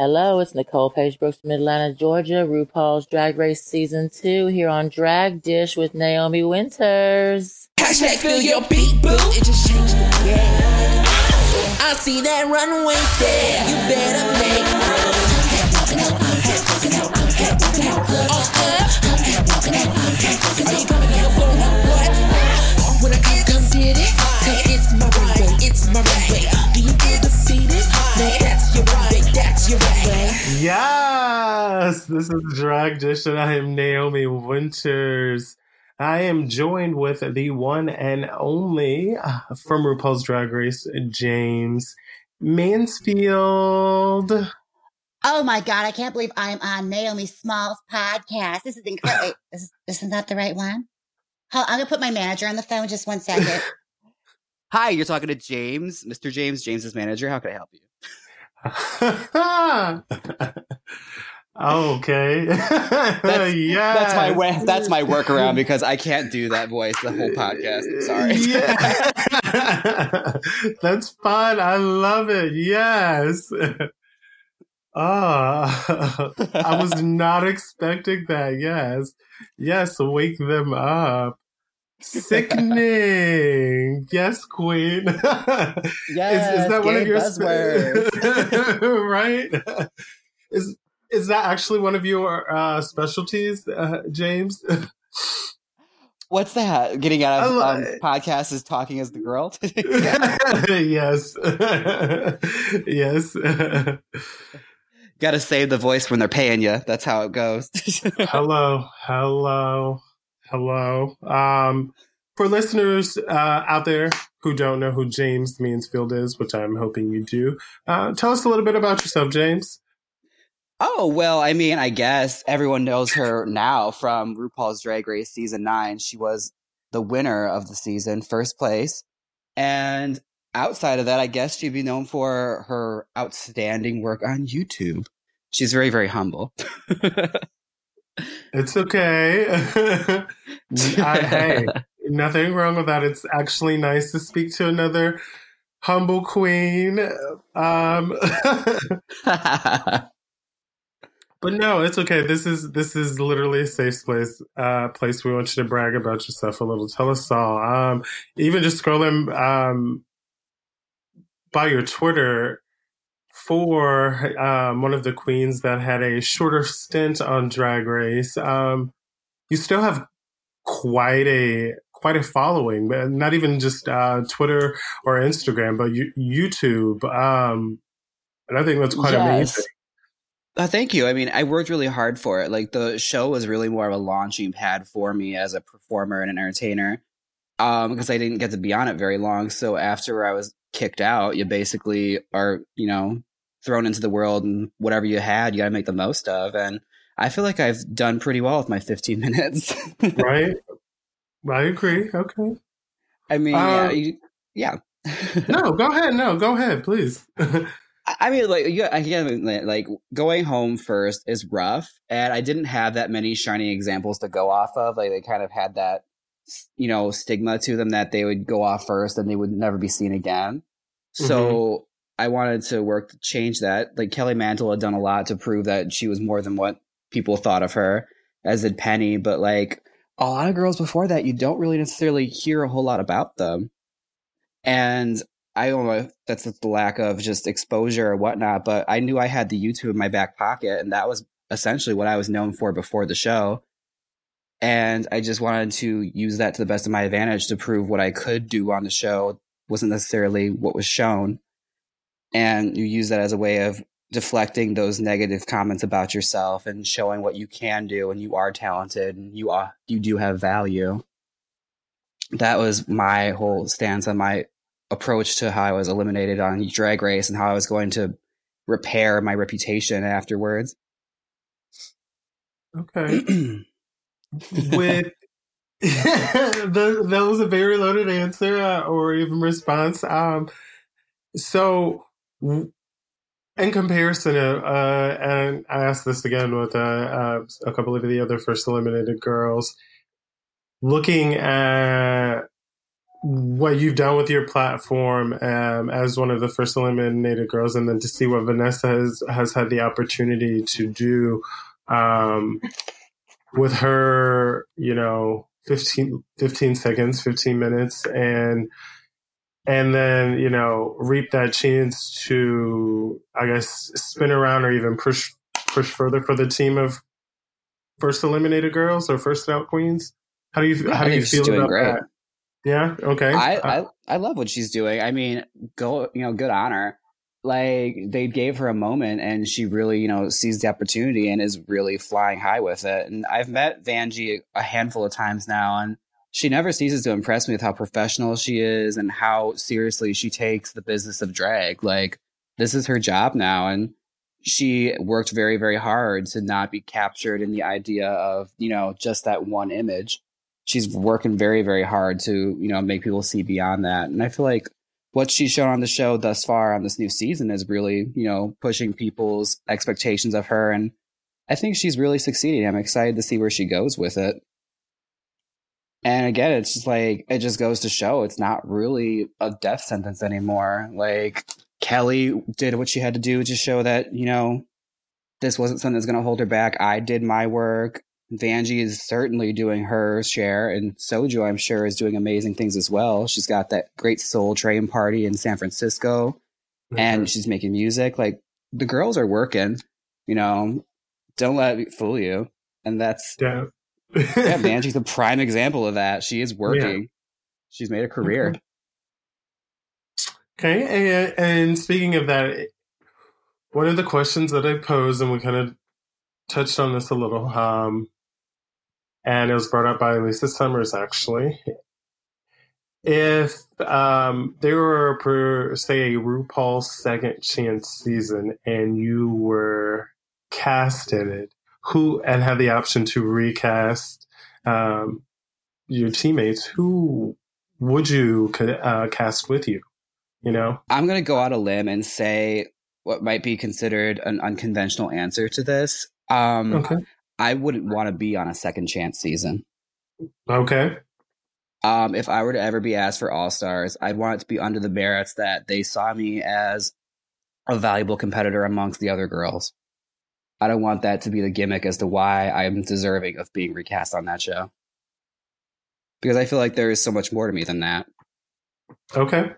Hello, it's Nicole Paige Brooks from Atlanta, Georgia. RuPaul's Drag Race Season 2 here on Drag Dish with Naomi Winters. Hashtag feel your beat, boo. It just changed the game. I see that runway there. You better make it's my it's my. Do you defeated? Now that's your that's your runway. Yes, this is Drag Dish, and I am Naomi Winters. I am joined with the one and only uh, from RuPaul's Drag Race, Jaymes Mansfield. Oh my God, I can't believe I'm on Naomi Smalls podcast. This is incredible. Wait, this, is, this is not the right one. Hold, I'm going to put my manager on the phone just one second. Hi, you're talking to Jaymes, Mr. Jaymes, Jaymes's manager. How can I help you? okay. That's, yes. that's my way. That's my workaround because I can't do that voice the whole podcast. I'm sorry. Yeah. That's fun. I love it. Yes. Ah, I was not expecting that. Yes. Yes. Wake them up. Sickening. Yes, Queen. Yes, is, is that one of your buzzwords. right? Is is that actually one of your uh, specialties, uh, Jaymes? What's that? Getting out of um, podcast is talking as the girl. yes. yes. Got to save the voice when they're paying you. That's how it goes. hello. Hello. Hello. Um, for listeners uh, out there who don't know who Jaymes Mansfield is, which I'm hoping you do, uh, tell us a little bit about yourself, Jaymes. Oh, well, I mean, I guess everyone knows her now from RuPaul's Drag Race season nine. She was the winner of the season, first place. And outside of that, I guess she'd be known for her outstanding work on YouTube. She's very, very humble. It's okay. I, hey, nothing wrong with that. It's actually nice to speak to another humble queen. Um, but no, it's okay. This is this is literally a safe place. Uh, place we want you to brag about yourself a little. Tell us all. Um, even just scrolling um, by your Twitter for um, one of the queens that had a shorter stint on Drag Race. Um, you still have quite a quite a following, not even just uh, Twitter or Instagram, but you, YouTube. Um, and I think that's quite Yes. amazing. Uh, thank you. I mean, I worked really hard for it. Like the show was really more of a launching pad for me as a performer and an entertainer. Um, because I didn't get to be on it very long. So after I was kicked out, you basically are, you know, thrown into the world and whatever you had, you got to make the most of. And I feel like I've done pretty well with my 15 minutes. right? I agree. Okay. I mean, yeah, Um, you, yeah. No, go ahead. No, go ahead, please. I I mean, like, you, again, like going home first is rough, and I didn't have that many shining examples to go off of. Like, they kind of had that, you know, stigma to them that they would go off first and they would never be seen again. So I wanted to work to change that. Like Kelly Mantle had done a lot to prove that she was more than what people thought of her, as did Penny. But like a lot of girls before that, you don't really necessarily hear a whole lot about them. And I don't know if that's the lack of just exposure or whatnot, but I knew I had the YouTube in my back pocket, and that was essentially what I was known for before the show. And I just wanted to use that to the best of my advantage to prove what I could do on the show wasn't necessarily what was shown. And you use that as a way of deflecting those negative comments about yourself and showing what you can do and you are talented and you are you do have value. That was my whole stance on my approach to how I was eliminated on Drag Race and how I was going to repair my reputation afterwards. okay. With the, that was a very loaded answer uh, or even response. Um, so, in comparison, uh, uh, and I asked this again with uh, uh, a couple of the other first eliminated girls, looking at what you've done with your platform um, as one of the first eliminated girls, and then to see what Vanessa has has had the opportunity to do um, with her, you know, 15, 15 seconds, 15 minutes, and and then you know reap that chance to I guess spin around or even push push further for the team of first eliminated girls or first out queens. How do you how do you feel about great. that? Yeah. Okay. I, Uh, I I love what she's doing. I mean, go you know, good on her. Like they gave her a moment, and she really you know sees the opportunity and is really flying high with it. And I've met Vanjie a handful of times now, and she never ceases to impress me with how professional she is and how seriously she takes the business of drag. Like this is her job now, and she worked very very hard to not be captured in the idea of you know just that one image. She's working very very hard to you know make people see beyond that. And i feel like what she's shown on the show thus far on this new season is really you know pushing people's expectations of her. And i think she's really succeeding. I'm excited to see where she goes with it and again it's just like it just goes to show it's not really a death sentence anymore like kelly did what she had to do to show that you know this wasn't something that's going to hold her back i did my work Vanjie is certainly doing her share, and Soju, I'm sure, is doing amazing things as well. She's got that great Soul Train party in San Francisco, and she's making music. Like the girls are working, you know. Don't let it fool you. And that's yeah. Yeah, Vanjie's a prime example of that. She is working. She's made a career. Okay, and, and speaking of that, one of the questions that I posed, and we kind of touched on this a little, um, and it was brought up by Lisa Summers actually. If um, there were, per say, a RuPaul's second chance season, and you were cast in it, who and had the option to recast um, your teammates, who would you uh, cast with you? You know, I'm going to go out a limb and say what might be considered an unconventional answer to this. Um, okay, I wouldn't want to be on a second chance season. okay, Um, if I were to ever be asked for All Stars, I'd want it to be under the merits that they saw me as a valuable competitor amongst the other girls. I don't want that to be the gimmick as to why I'm deserving of being recast on that show. Because I feel like there is so much more to me than that. okay.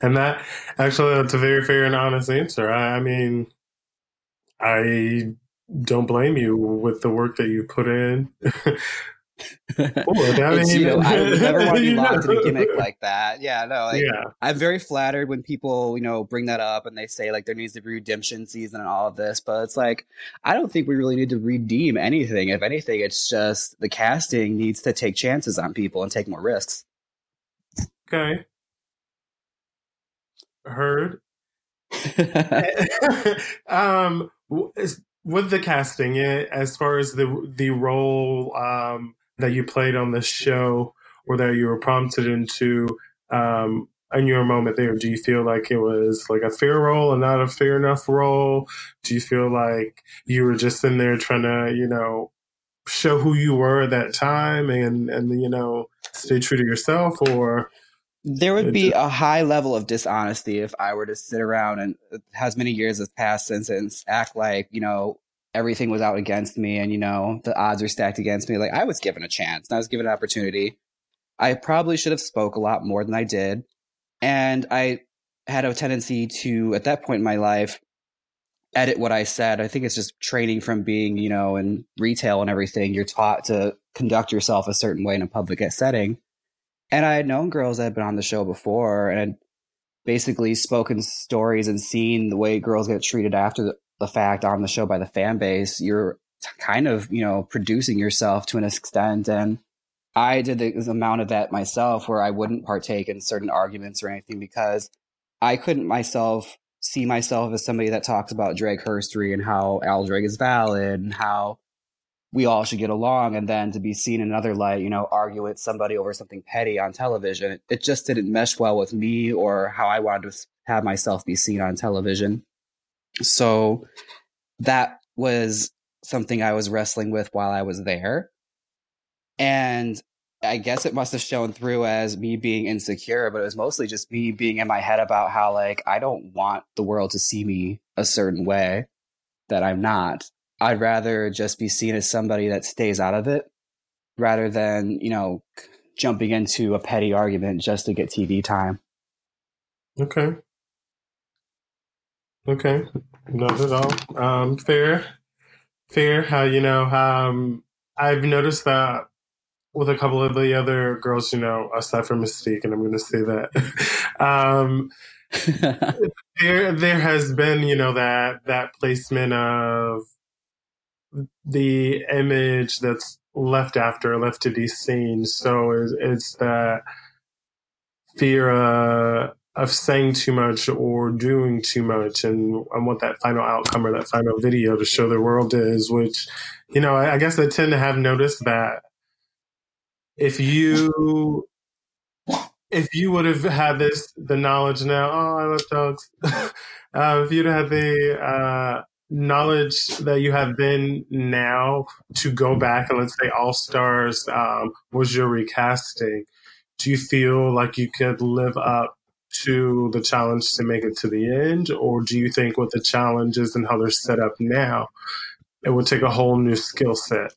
And that actually, that's a very fair and honest answer. I, I mean, I don't blame you with the work that you put in. Forward. I It's, you know, mean, I would never want to be locked in a gimmick like that. Yeah, no, like, yeah, I'm very flattered when people, you know, bring that up and they say like there needs to be redemption season and all of this, but it's like I don't think we really need to redeem anything. If anything, it's just the casting needs to take chances on people and take more risks. okay. Heard. um, with the casting, eh, as far as the the role um, that you played on the show or that you were prompted into, um, in your moment there, do you feel like it was like a fair role and not a fair enough role? Do you feel like you were just in there trying to, you know, show who you were at that time and and you know stay true to yourself, or there would be a high level of dishonesty if I were to sit around and as many years has passed since and act like, you know, everything was out against me and, you know, the odds are stacked against me. Like I was given a chance and I was given an opportunity. I probably should have spoke a lot more than I did. And I had a tendency to, at that point in my life, edit what I said. I think it's just training from being, you know, in retail and everything. You're taught to conduct yourself a certain way in a public setting. And I had known girls that had been on the show before and basically spoken stories and seen the way girls get treated after the, the fact on the show by the fan base. You're kind of, you know, producing yourself to an extent. And I did the amount of that myself where I wouldn't partake in certain arguments or anything because I couldn't myself see myself as somebody that talks about drag herstory and how Al drag is valid and how we all should get along and then to be seen in another light, you know, argue with somebody over something petty on television. It, it just didn't mesh well with me or how I wanted to have myself be seen on television. So that was something I was wrestling with while I was there. And I guess it must have shown through as me being insecure, but it was mostly just me being in my head about how like I don't want the world to see me a certain way that I'm not. I'd rather just be seen as somebody that stays out of it rather than, you know, jumping into a petty argument just to get TV time. Okay. Okay. Not at all. Um, fair. Fair. How you know, um, I've noticed that with a couple of the other girls, you know, aside from Mystique, and I'm going to say that, um, there there has been, you know, that that placement of the image that's left after, left to be seen. So it's, it's that fear uh, of saying too much or doing too much, and, and what that final outcome or that final video to show the world is. Which, you know, I, I guess I tend to have noticed that if you if you would have had this the knowledge now oh i love dogs uh, if you'd had the uh, knowledge that you have been now to go back and let's say all stars um, was your recasting do you feel like you could live up to the challenge to make it to the end or do you think with the challenges and how they're set up now it would take a whole new skill set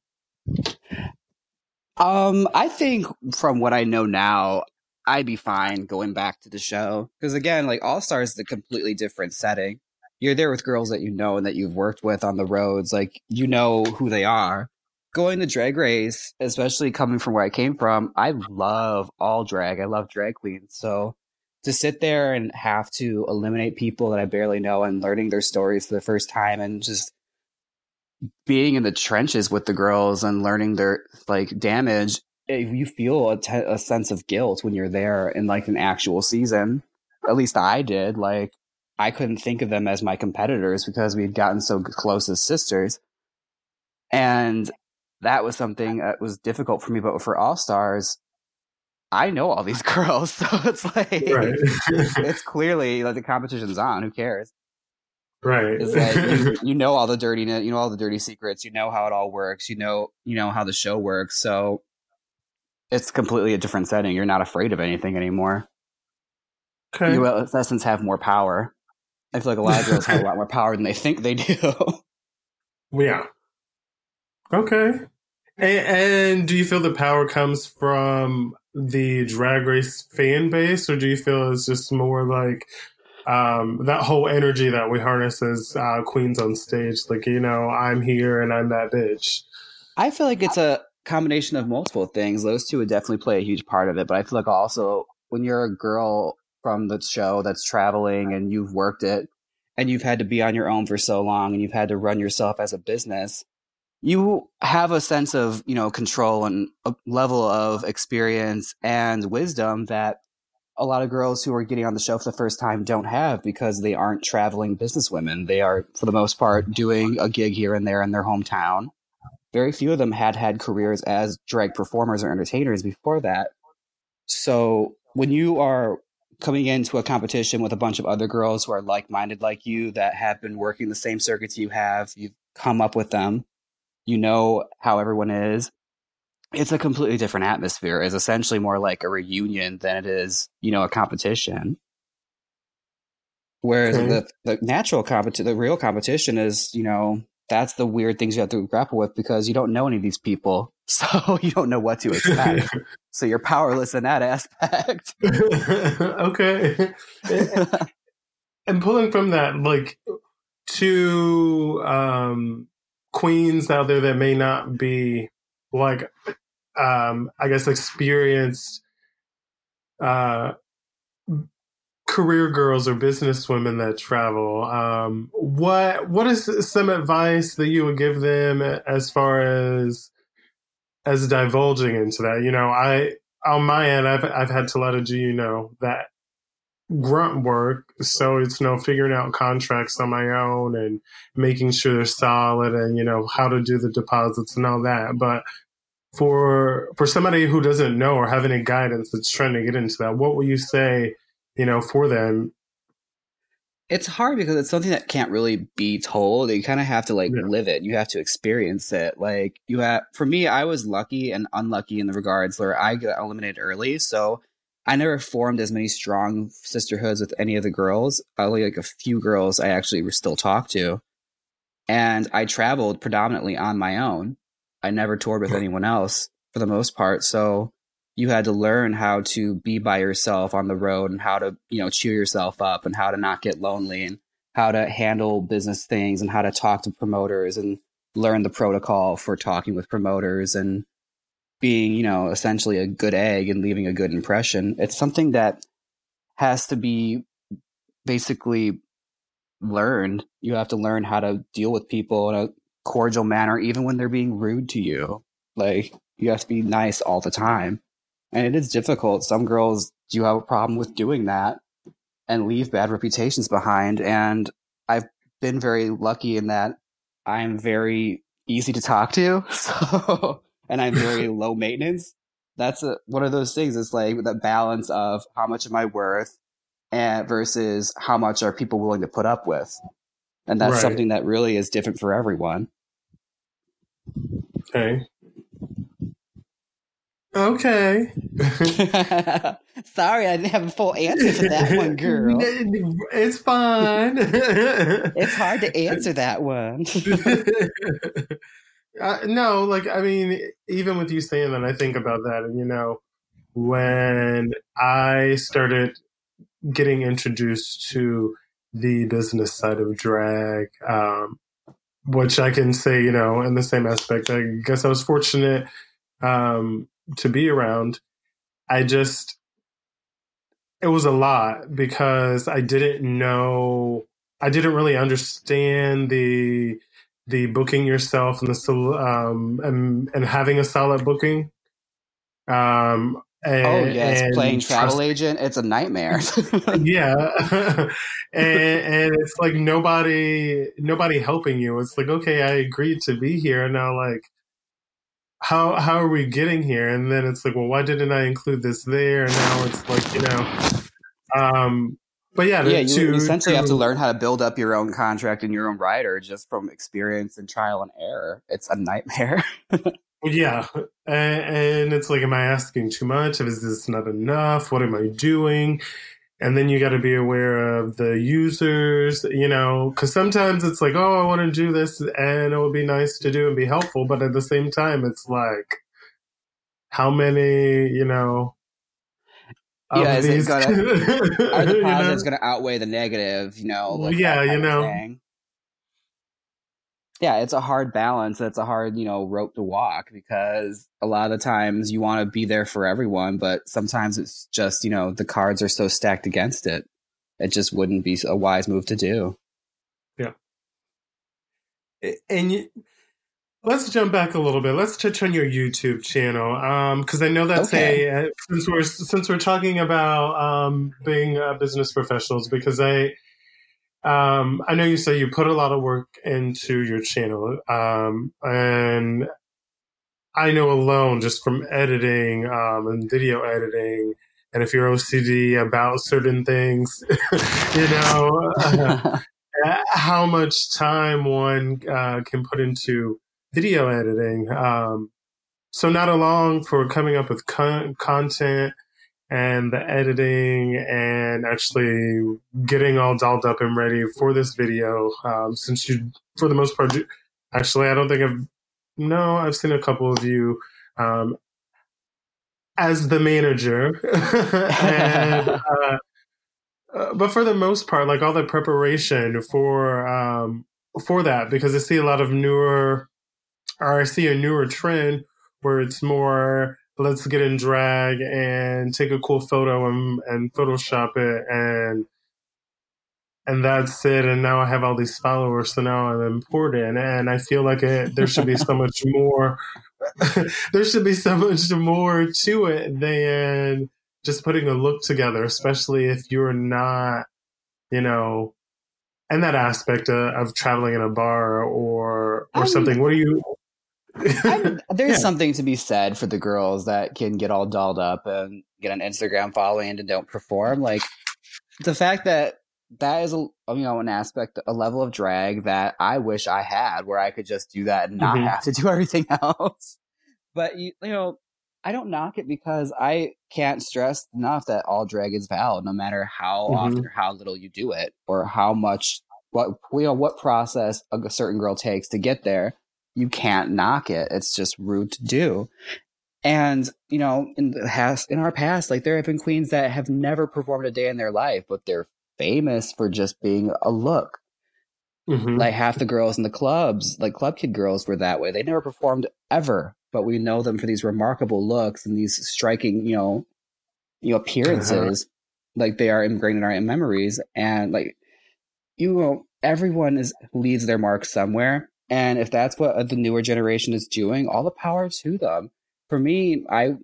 Um, I think from what I know now, I'd be fine going back to the show because again, like All Stars is a completely different setting. You're there with girls that you know and that you've worked with on the roads, like you know who they are. Going to Drag Race, especially coming from where I came from, I love all drag. I love drag queens. So to sit there and have to eliminate people that I barely know and learning their stories for the first time and just being in the trenches with the girls and learning their like damage, eh, you feel a, te- a sense of guilt when you're there in like an actual season. At least I did. Like I couldn't think of them as my competitors because we'd gotten so close as sisters, and that was something that was difficult for me. But for All Stars, I know all these girls, so it's like right it's clearly like the competition's on. Who cares? right is that you, you know all the dirtiness, you know all the dirty secrets, you know how it all works, you know you know how the show works. So it's completely a different setting. You're not afraid of anything anymore. okay You, in essence, have more power. I feel like a lot of girls have a lot more power than they think they do. Yeah. Okay. And, and do you feel the power comes from the drag race fan base, or do you feel it's just more like um, that whole energy that we harness as uh, queens on stage? Like, you know, I'm here and I'm that bitch. I feel like it's a combination of multiple things. Those two would definitely play a huge part of it. But I feel like also when you're a girl from the show that's traveling and you've worked it and you've had to be on your own for so long and you've had to run yourself as a business, you have a sense of, you know, control and a level of experience and wisdom that a lot of girls who are getting on the show for the first time don't have because they aren't traveling businesswomen. They are, for the most part, doing a gig here and there in their hometown very few of them had had careers as drag performers or entertainers before that. So when you are coming into a competition with a bunch of other girls who are like minded like you that have been working the same circuits you have, you've come up with them, you know how everyone is. It's a completely different atmosphere. It's essentially more like a reunion than it is, you know, a competition. Whereas Okay. the the natural competition, the real competition is, you know, that's the weird things you have to grapple with because you don't know any of these people, so you don't know what to expect. so you're powerless in that aspect. okay. and pulling from that, like to um, queens out there that may not be like, um, I guess, experienced uh, career girls or business women that travel. Um, what what is some advice that you would give them as far as as divulging into that? You know, I on my end, I've I've had to let you know that grunt work, so it's you know figuring out contracts on my own and making sure they're solid and you know how to do the deposits and all that, but. For for somebody who doesn't know or have any guidance that's trying to get into that, what would you say, you know, for them it's hard because it's something that can't really be told. You kind of have to like Yeah. live it. You have to experience it. Like you have, for me, I was lucky and unlucky in the regards where I got eliminated early. So I never formed as many strong sisterhoods with any of the girls. Only like a few girls I actually still talk to. And I traveled predominantly on my own. I never toured with anyone else for the most part. So you had to learn how to be by yourself on the road and how to, you know, cheer yourself up and how to not get lonely and how to handle business things and how to talk to promoters and learn the protocol for talking with promoters and being, you know, essentially a good egg and leaving a good impression. It's something that has to be basically learned. You have to learn how to deal with people in a cordial manner, even when they're being rude to you. Like, you have to be nice all the time. And it is difficult. Some girls do have a problem with doing that and leave bad reputations behind. And I've been very lucky in that I'm very easy to talk to. So, and I'm very low maintenance. That's a, one of those things. It's like the balance of how much am I worth and versus how much are people willing to put up with. And that's Right. something that really is different for everyone. Okay. Okay. Sorry, I didn't have a full answer for that one, girl. It's fine. It's hard to answer that one. Uh, no, like I mean, even with you saying that, I think about that, and you know, when I started getting introduced to the business side of drag, um, which I can say, you know, in the same aspect, I guess I was fortunate um, to be around. I just, it was a lot because I didn't know, I didn't really understand the the booking yourself and the um and and having a solid booking. Um, and, oh yes, playing travel agent, it's a nightmare. yeah. And, and it's like nobody nobody helping you. It's like okay i agreed to be here and now like how how are we getting here? And then it's like well why didn't i include this there? And now it's like you know um but yeah, yeah, you, to- you essentially have to to- learn how to build up your own contract and your own writer just from experience and trial and error. It's a nightmare. Yeah, and, and it's like, am I asking too much? Is this not enough? What am I doing? And then you got to be aware of the users, you know, because sometimes it's like, oh, I want to do this, and it would be nice to do and be helpful, but at the same time, it's like, how many, you know? Of Yeah, is it these- gonna- Are the you know? going to outweigh the negative? You know, like Yeah, you know. thing. Yeah, it's a hard balance. It's a hard, you know, rope to walk because a lot of the times you want to be there for everyone, but sometimes it's just, you know, the cards are so stacked against it. It just wouldn't be a wise move to do. Yeah. And you, let's jump back a little bit. Let's touch on your YouTube channel, because I know that's Okay. a uh, since we're since we're talking about um, being uh, business professionals. Because I, um, I know you say you put a lot of work into your channel, um, and I know alone just from editing um, and video editing. And if you're OCD about certain things, you know, uh, how much time one uh, can put into video editing. Um, so not along for coming up with con- content and the editing and actually getting all dolled up and ready for this video. Um, since you, for the most part, you- actually, I don't think I've, no, I've seen a couple of you um, as the manager. and, uh, uh, but for the most part, like all the preparation for um, for that, because I see a lot of newer, or I see a newer trend where it's more let's get in drag and take a cool photo and, and Photoshop it and and that's it. And now I have all these followers, so now I'm important. And I feel like it, there should be so much more. there should be so much more to it than just putting a look together, especially if you're not, you know, and that aspect of, of traveling in a bar or or I mean- something. What are you? There's Yeah. something to be said for the girls that can get all dolled up and get an Instagram following and don't perform. Like the fact that that is a you know an aspect, a level of drag that I wish I had, where I could just do that and not Mhm. have to do everything else. But you, you know, I don't knock it because I can't stress enough that all drag is valid, no matter how Mhm. often or how little you do it, or how much what you know what process a certain girl takes to get there. You can't knock it. It's just rude to do. And you know, in the past, in our past, like there have been queens that have never performed a day in their life, but they're famous for just being a look. Mhm. Like half the girls in the clubs, like club kid girls, were that way. They never performed ever, but we know them for these remarkable looks and these striking, you know, you know appearances. Uh-huh. Like they are ingrained in our memories, and like you know, everyone is leaves their mark somewhere. And if that's what uh, the newer generation is doing, all the power to them. For me, I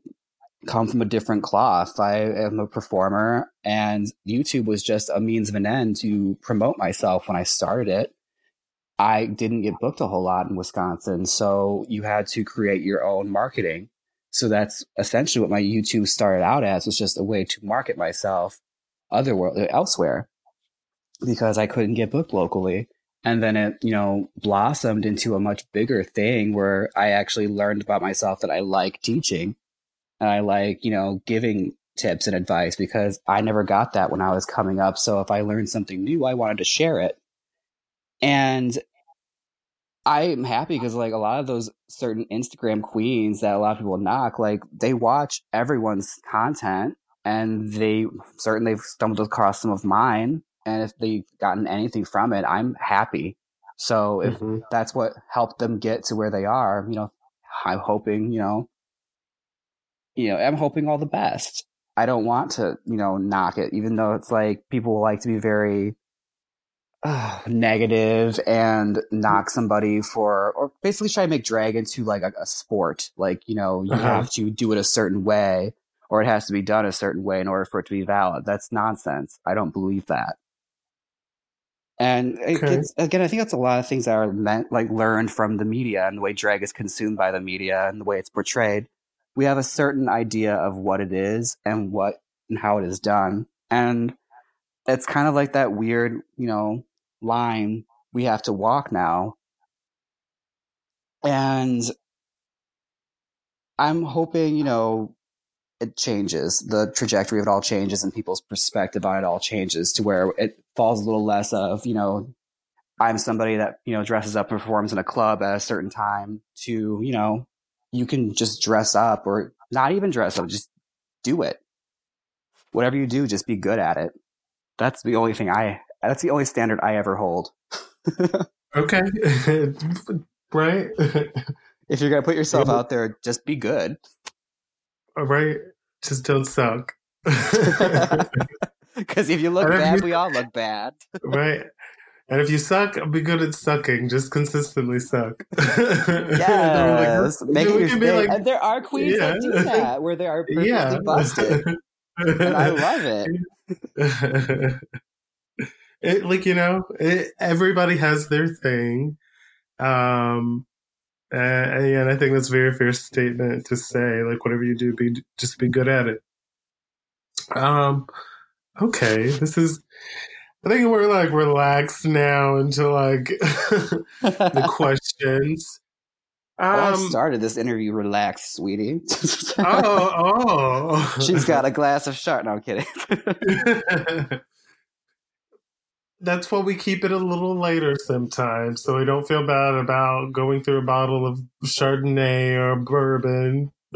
come from a different cloth. I am a performer, and YouTube was just a means of an end to promote myself when I started it. I didn't get booked a whole lot in Wisconsin, so you had to create your own marketing. So that's essentially what my YouTube started out as was just a way to market myself other world, elsewhere because I couldn't get booked locally. And then it, you know, blossomed into a much bigger thing where I actually learned about myself that I like teaching and I like, you know, giving tips and advice because I never got that when I was coming up. So if I learned something new, I wanted to share it. And I'm happy because like a lot of those certain Instagram queens that a lot of people knock, like they watch everyone's content and they certainly they've stumbled across some of mine. And if they've gotten anything from it, I'm happy. So if Mhm. that's what helped them get to where they are, you know, I'm hoping, you know, you know, I'm hoping all the best. I don't want to, you know, knock it, even though it's like people like to be very uh, negative and knock somebody for, or basically try to make drag into like a, a sport. Like, you know, you Uh-huh. have to do it a certain way or it has to be done a certain way in order for it to be valid. That's nonsense. I don't believe that. And Okay. gets, again, I think that's a lot of things that are meant, like learned from the media and the way drag is consumed by the media and the way it's portrayed. We have a certain idea of what it is and what and how it is done. And it's kind of like that weird, you know, line we have to walk now. And I'm hoping, you know, it changes. The trajectory of it all changes and people's perspective on it all changes to where it falls a little less of, you know, I'm somebody that, you know, dresses up and performs in a club at a certain time to, you know, you can just dress up or not even dress up, just do it. Whatever you do, just be good at it. That's the only thing I, that's the only standard I ever hold. Okay. right? If you're going to put yourself Yeah. out there, just be good. All right. Just don't suck. Because if you look And bad, you- we all look bad. right? And if you suck, be good at sucking. Just consistently suck. Yes, make it we your be like- and there are queens that do that, where they are perfectly yeah. busted, and I love it. It like you know it, everybody has their thing um uh, and i think that's a very fair statement to say like whatever you do be just be good at it um okay this is i think we're like relaxed now into like the questions Well, I um started this interview relaxed, sweetie. oh oh She's got a glass of Chard. No, I'm kidding. That's why we keep it a little later sometimes, so we don't feel bad about going through a bottle of Chardonnay or bourbon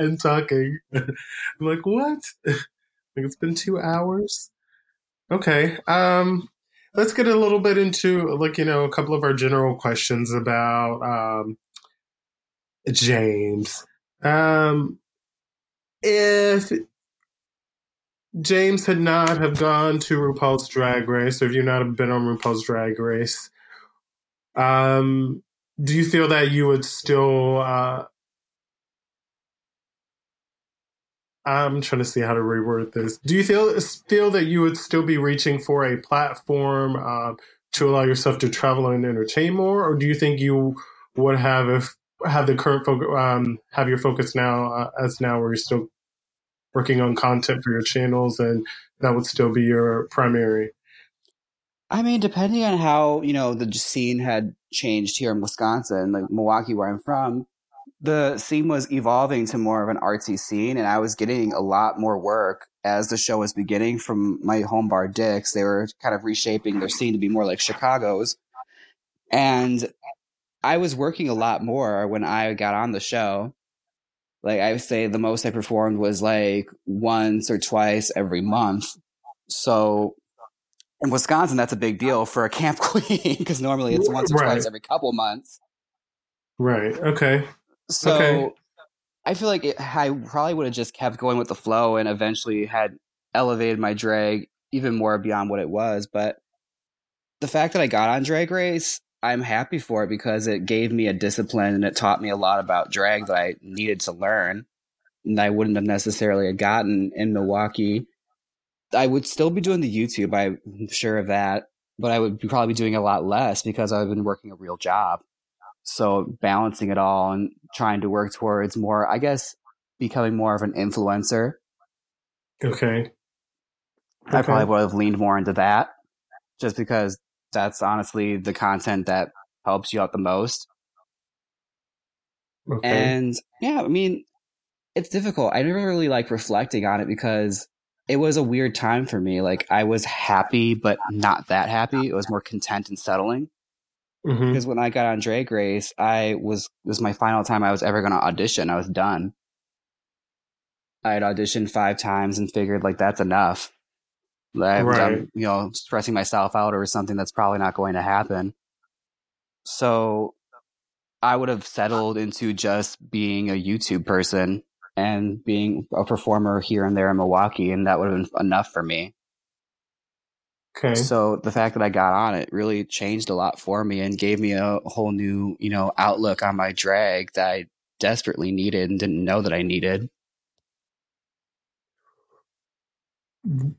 and talking. I'm like, what? Like it's been two hours. Okay. Um, let's get a little bit into like you know a couple of our general questions about um, Jaymes. Um, if Jaymes had not have gone to RuPaul's Drag Race, or if you've not have been on RuPaul's Drag Race, um, do you feel that you would still? Uh, I'm trying to see how to reword this. Do you feel feel that you would still be reaching for a platform uh, to allow yourself to travel and entertain more, or do you think you would have if have the current focus um, have your focus now uh, as now where you're still working on content for your channels, and that would still be your primary. I mean, depending on how you know the scene had changed here in Wisconsin, like Milwaukee, where I'm from, the scene was evolving to more of an artsy scene, and I was getting a lot more work as the show was beginning from my home bar Dicks. They were kind of reshaping their scene to be more like Chicago's, and I was working a lot more when I got on the show. Like I would say, the most I performed was like once or twice every month. So in Wisconsin, that's a big deal for a camp queen because normally it's once or Right. twice every couple months. Right. Okay. So Okay. I feel like it, I probably would have just kept going with the flow and eventually had elevated my drag even more beyond what it was. But the fact that I got on Drag Race, I'm happy for it because it gave me a discipline and it taught me a lot about drag that I needed to learn and I wouldn't have necessarily gotten in Milwaukee. I would still be doing the YouTube, I'm sure of that, but I would be probably be doing a lot less because I've been working a real job. So balancing it all and trying to work towards more, I guess, becoming more of an influencer. Okay. I probably would have leaned more into that just because that's honestly the content that helps you out the most. Okay. And yeah, I mean, it's difficult. I never really like reflecting on it because it was a weird time for me. Like I was happy, but not that happy. It was more content and settling. Mhm. Because when I got on Drag Race, I was it was my final time I was ever going to audition. I was done. I had auditioned five times and figured like that's enough. I've Right. done, you know, stressing myself out over something that's probably not going to happen. So I would have settled into just being a YouTube person and being a performer here and there in Milwaukee, and that would have been enough for me. Okay. So the fact that I got on it really changed a lot for me and gave me a whole new, you know, outlook on my drag that I desperately needed and didn't know that I needed.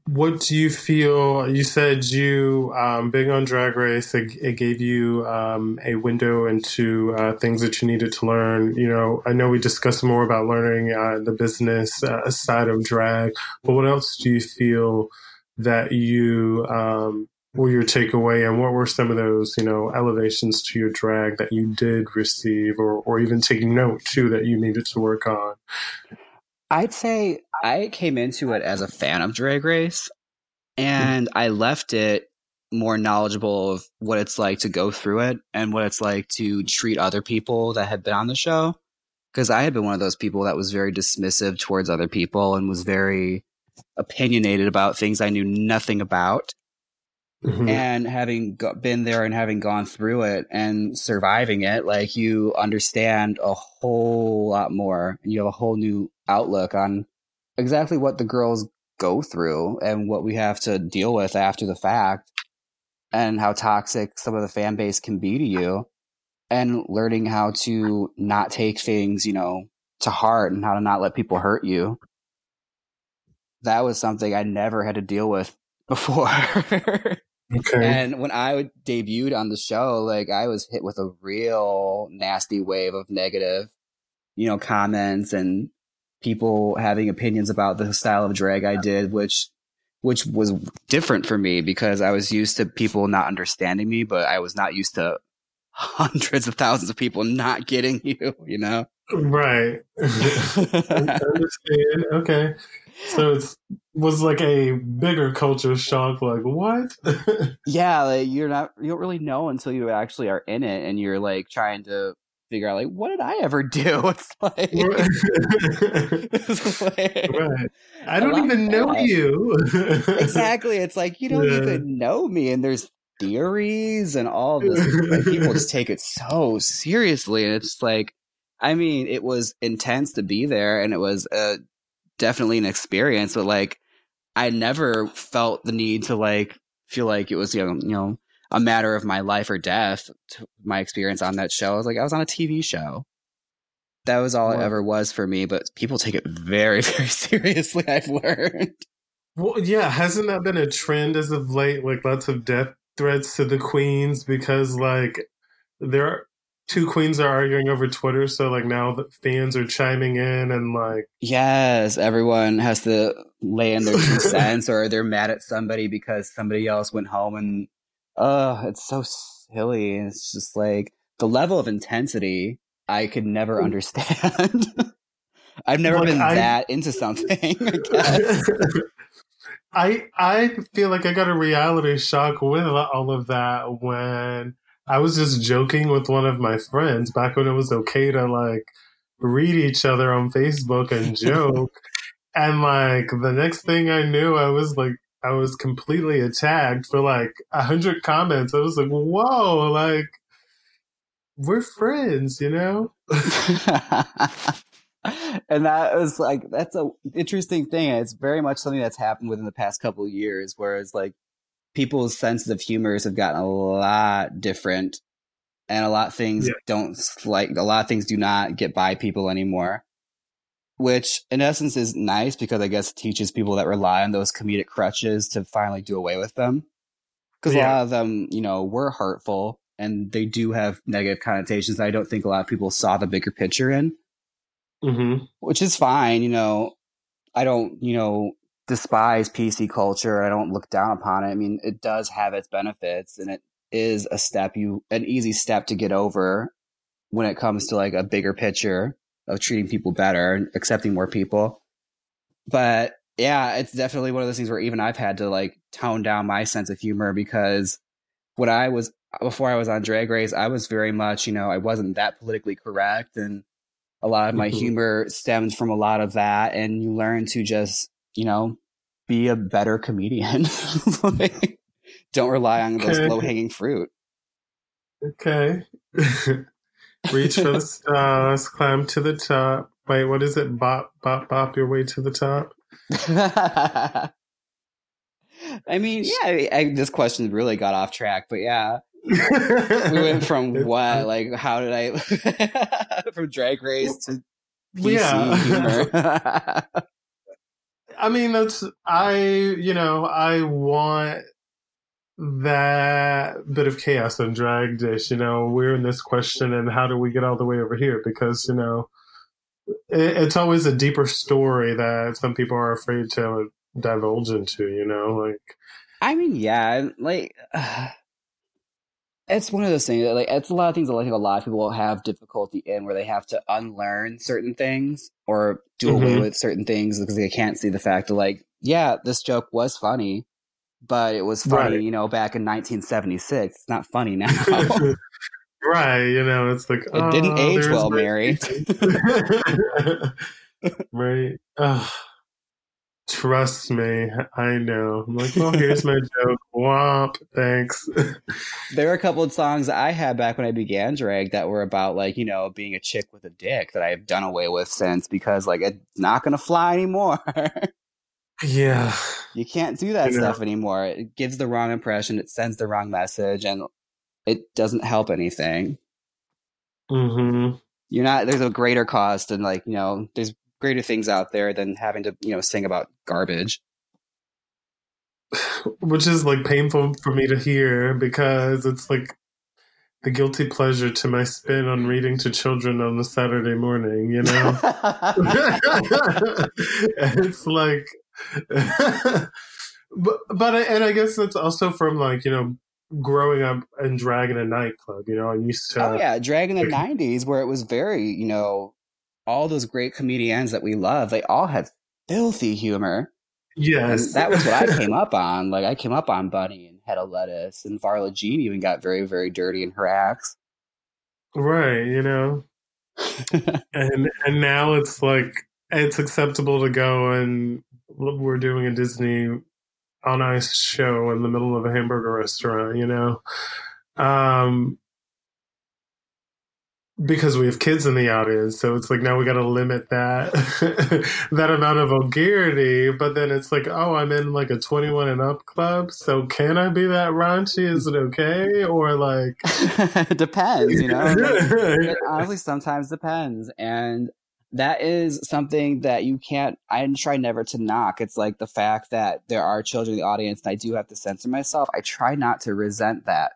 What do you feel? You said you um, being on Drag Race, it, it gave you um, a window into uh, things that you needed to learn. You know, I know we discussed more about learning uh, the business uh, side of drag, but what else do you feel that you um, were your takeaway, and what were some of those, you know, elevations to your drag that you did receive, or or even taking note too that you needed to work on? I'd say I came into it as a fan of Drag Race and I left it more knowledgeable of what it's like to go through it and what it's like to treat other people that had been on the show. Because I had been one of those people that was very dismissive towards other people and was very opinionated about things I knew nothing about. Mhm. and having go- been there and having gone through it and surviving it like you understand a whole lot more and you have a whole new outlook on exactly what the girls go through and what we have to deal with after the fact and how toxic some of the fan base can be to you and learning how to not take things you know to heart and how to not let people hurt you that was something i never had to deal with before Okay. And when I debuted on the show, like I was hit with a real nasty wave of negative, you know, comments and people having opinions about the style of drag I did, which which was different for me because I was used to people not understanding me, but I was not used to hundreds of thousands of people not getting you, you know? Right. Understand. Okay. So it's was like a bigger culture shock. Like what? yeah, like you're not you don't really know until you actually are in it and you're like trying to figure out like what did I ever do? It's like, it's like- right. I don't even know that. you. exactly. It's like you don't Yeah. even know me, and there's theories and all this. like, people just take it so seriously, and it's like, I mean, it was intense to be there, and it was uh, definitely an experience. But like, I never felt the need to like feel like it was you know you know a matter of my life or death. To my experience on that show, I was like, I was on a TV show. That was all it ever was for me, but people take it very, very seriously. I've learned. Well, yeah, hasn't that been a trend as of late? Like lots of death threats to the queens because like there are two queens are arguing over Twitter, so like now the fans are chiming in and like Yes, everyone has to lay in their two cents, or they're mad at somebody because somebody else went home, and uh, it's so silly. It's just like the level of intensity I could never understand. I've never Like, been I- that into something. I. I I feel like I got a reality shock with all of that when I was just joking with one of my friends back when it was okay to like read each other on Facebook and joke. and like the next thing I knew, I was like, I was completely attacked for like a hundred comments. I was like, whoa, like we're friends, you know? and that was like that's a interesting thing. It's very much something that's happened within the past couple of years, whereas like people's senses of humors have gotten a lot different, and a lot of things Yeah. don't like a lot of things do not get by people anymore. Which in essence is nice because I guess it teaches people that rely on those comedic crutches to finally do away with them. Because a lot of them, you know, were hurtful and they do have negative connotations. I don't think a lot of people saw the bigger picture in Mm-hmm. which is fine. You know, I don't, you know, despise PC culture. I don't look down upon it. I mean, it does have its benefits and it is a step you, an easy step to get over when it comes to like a bigger picture of treating people better and accepting more people. But yeah, it's definitely one of those things where even I've had to like tone down my sense of humor because when I was, before I was on Drag Race, I was very much, you know, I wasn't that politically correct and a lot of my Mhm. humor stems from a lot of that and you learn to just you know be a better comedian Like, don't rely on those low hanging fruit Okay. Reach for the stars, climb to the top. Wait, what is it? Bop, bop, bop your way to the top. i mean yeah I, I, this question really got off track but yeah we went from what like how did i from drag race to pc Yeah. humor I mean, that's I. You know, I want that bit of chaos and drag dish. You know, we're in this question, and how do we get all the way over here? Because you know, it, it's always a deeper story that some people are afraid to divulge into. You know, like I mean, yeah, like it's one of those things. Like it's a lot of things that I think a lot of people have difficulty in, where they have to unlearn certain things or do away Mhm. with certain things because they can't see the fact of like, yeah, this joke was funny, but it was funny, Right. you know, back in 1976. It's not funny now. right. You know, it's like It didn't oh, age well, my- Mary. right. Trust me, I know. I'm like, well, here's my joke. Womp. Thanks. there were a couple of songs I had back when I began drag that were about like, you know, being a chick with a dick that I've done away with since because like it's not gonna fly anymore. Yeah. you can't do that You know. stuff anymore. It gives the wrong impression, it sends the wrong message, and it doesn't help anything. hmm You're not there's a greater cost and like, you know, there's greater things out there than having to, you know, sing about garbage. Which is like painful for me to hear because it's like the guilty pleasure to my spin on reading to children on a Saturday morning, you know? it's like but but I, and I guess that's also from like you know growing up and drag in a nightclub. You know, I'm used to oh yeah, drag in the '90s, where it was very, you know, all those great comedians that we love, they all had filthy humor, and yes, that was what I came up on. Like I came up on Bunny and Hedda Lettuce, and Varla Jean even got very, very dirty in her acts. right. You know, and and now it's like it's acceptable to go and we're doing a Disney on ice show in the middle of a hamburger restaurant. You know. Um, because we have kids in the audience, so it's like now we got to limit that that amount of vulgarity. But then it's like, oh, I'm in like a 21 and up club, so can I be that raunchy? Is it okay? Or like, it depends, you know. It honestly sometimes depends, and that is something that you can't. I try never to knock. It's like the fact that there are children in the audience, and I do have to censor myself. I try not to resent that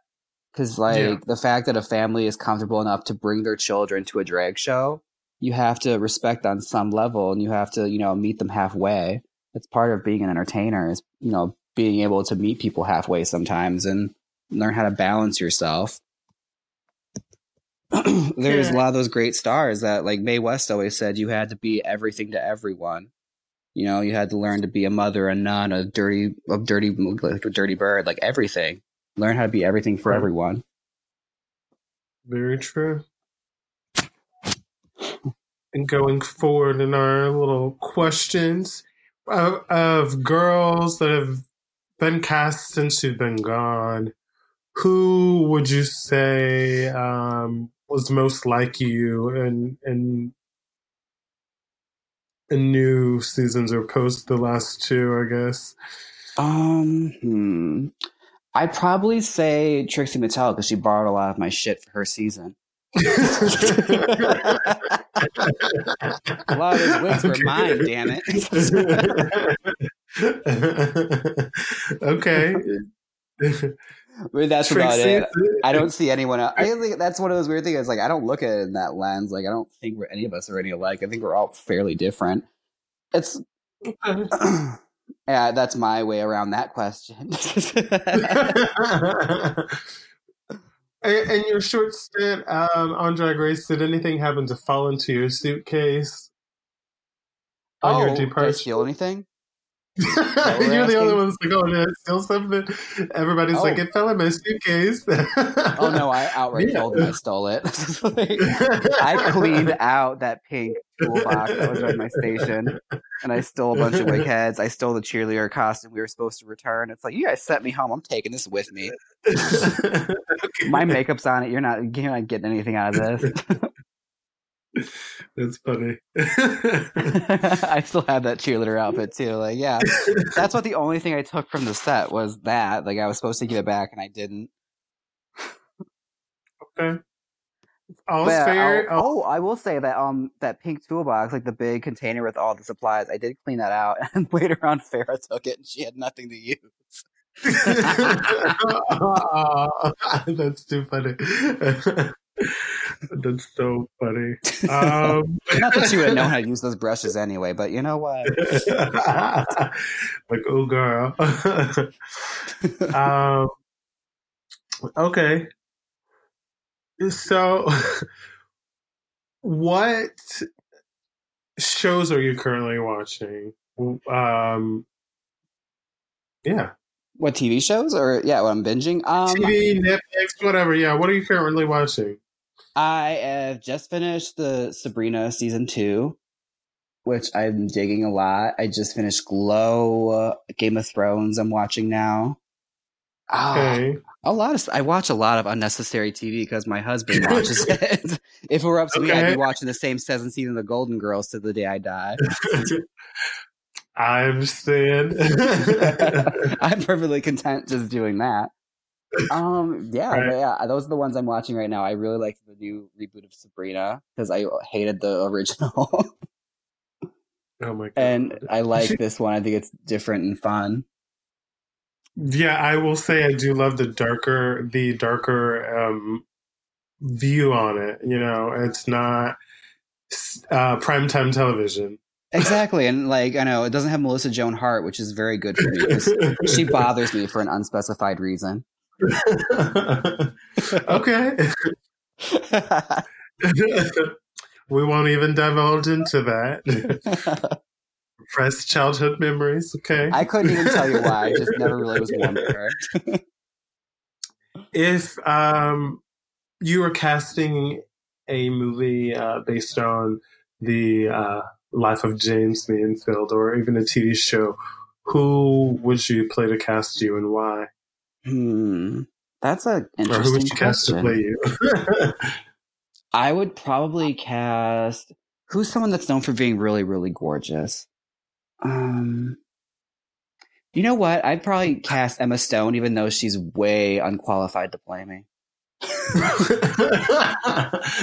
Because like Yeah. the fact that a family is comfortable enough to bring their children to a drag show, you have to respect on some level, and you have to you know meet them halfway. It's part of being an entertainer is you know being able to meet people halfway sometimes and learn how to balance yourself. There's a lot of those great stars that like Mae West always said you had to be everything to everyone. You know, you had to learn to be a mother, a nun, a dirty, a dirty, like a dirty bird, like everything. Learn how to be everything for everyone. Very true. And going forward in our little questions of, of girls that have been cast since you've been gone, who would you say um, was most like you in in in new seasons or post the last two? I guess. Um, hmm. I'd probably say Trixie Mattel because she borrowed a lot of my shit for her season. a lot of those wigs were mine, damn it. okay. That's about it. I don't see anyone else. I think that's one of those weird things. Like, I don't look at it in that lens. Like, I don't think we're, any of us are any alike. I think we're all fairly different. It's, yeah, that's my way around that question. In your short stint um, on Drag Race, did anything happen to fall into your suitcase on oh, your did I departure? steal anything? You're we're the only asking? one that's like, oh, did I steal something? Everybody's Oh. like, it fell in my suitcase. Oh no, I outright Yeah. told them I stole it. Like, I cleaned out that pink toolbox that was at my station, and I stole a bunch of wig heads. I stole the cheerleader costume we were supposed to return. It's like you guys sent me home. I'm taking this with me. My makeup's on it. You're not. You're not getting anything out of this. That's funny. I still have that cheerleader outfit too. Like, yeah, that's what the only thing I took from the set was that. Like, I was supposed to give it back, and I didn't. okay. All's But, fair. I'll- oh, I will say that um that pink toolbox, like the big container with all the supplies, I did clean that out, and later on, Farrah took it, and she had nothing to use. That's too funny. That's so funny. Um, Not that she would know how to use those brushes anyway, but you know what? like, oh, girl. um, okay. So, what shows are you currently watching? Um, yeah, what TV shows or yeah, what I'm binging? Um, TV, Netflix, whatever. Yeah, what are you currently watching? I have just finished the Sabrina season two, which I'm digging a lot. I just finished Glow, uh, Game of Thrones. I'm watching now. Ah, Okay. a lot of I watch a lot of unnecessary TV because my husband watches it. if it were up to me, I'd be watching the same season season of The Golden Girls to the day I die. I understand. I'm perfectly content just doing that. Um, yeah, Right. yeah, those are the ones I'm watching right now. I really liked the new reboot of Sabrina because I hated the original, oh my god. and I like this one. I think it's different and fun. Yeah, I will say I do love the darker the darker um view on it. You know, it's not uh primetime television. Exactly, and like I know it doesn't have Melissa Joan Hart, which is very good for me because she bothers me for an unspecified reason. Okay. we won't even divulge into that. Repressed childhood memories, okay? I couldn't even tell you why. I just never really was warm to if um, you were casting a movie uh, based on the uh, life of Jaymes Mansfield or even a TV show, who would you play to cast you and why? Hmm, that's a Or who interesting would you cast to question. play you? I would probably cast who's someone that's known for being really, really gorgeous. Um, you know what? I'd probably cast Emma Stone, even though she's way unqualified to play me.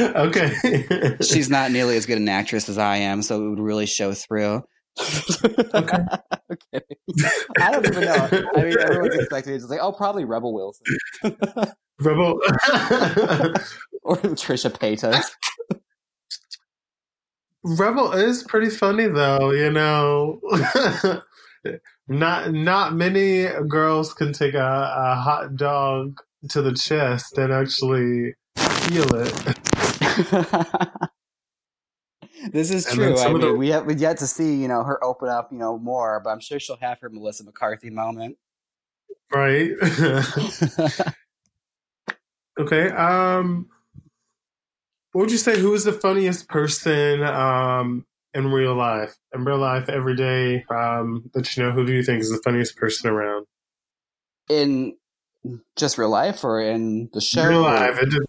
okay. She's not nearly as good an actress as I am, so it would really show through. Okay. Okay. I don't even know. I mean, everyone's expecting it. It's like, oh, probably Rebel Wilson. Rebel. or Trisha Paytas. Rebel is pretty funny though, you know. not not many girls can take a, a hot dog to the chest and actually feel it. This is And true. I mean, the- we have we've yet to see you know her open up you know more, but I'm sure she'll have her Melissa McCarthy moment. right? okay. Um what would you say who is the funniest person um in real life? In real life every day, um, that you know, who do you think is the funniest person around? in just real life or in the show. real life. It just,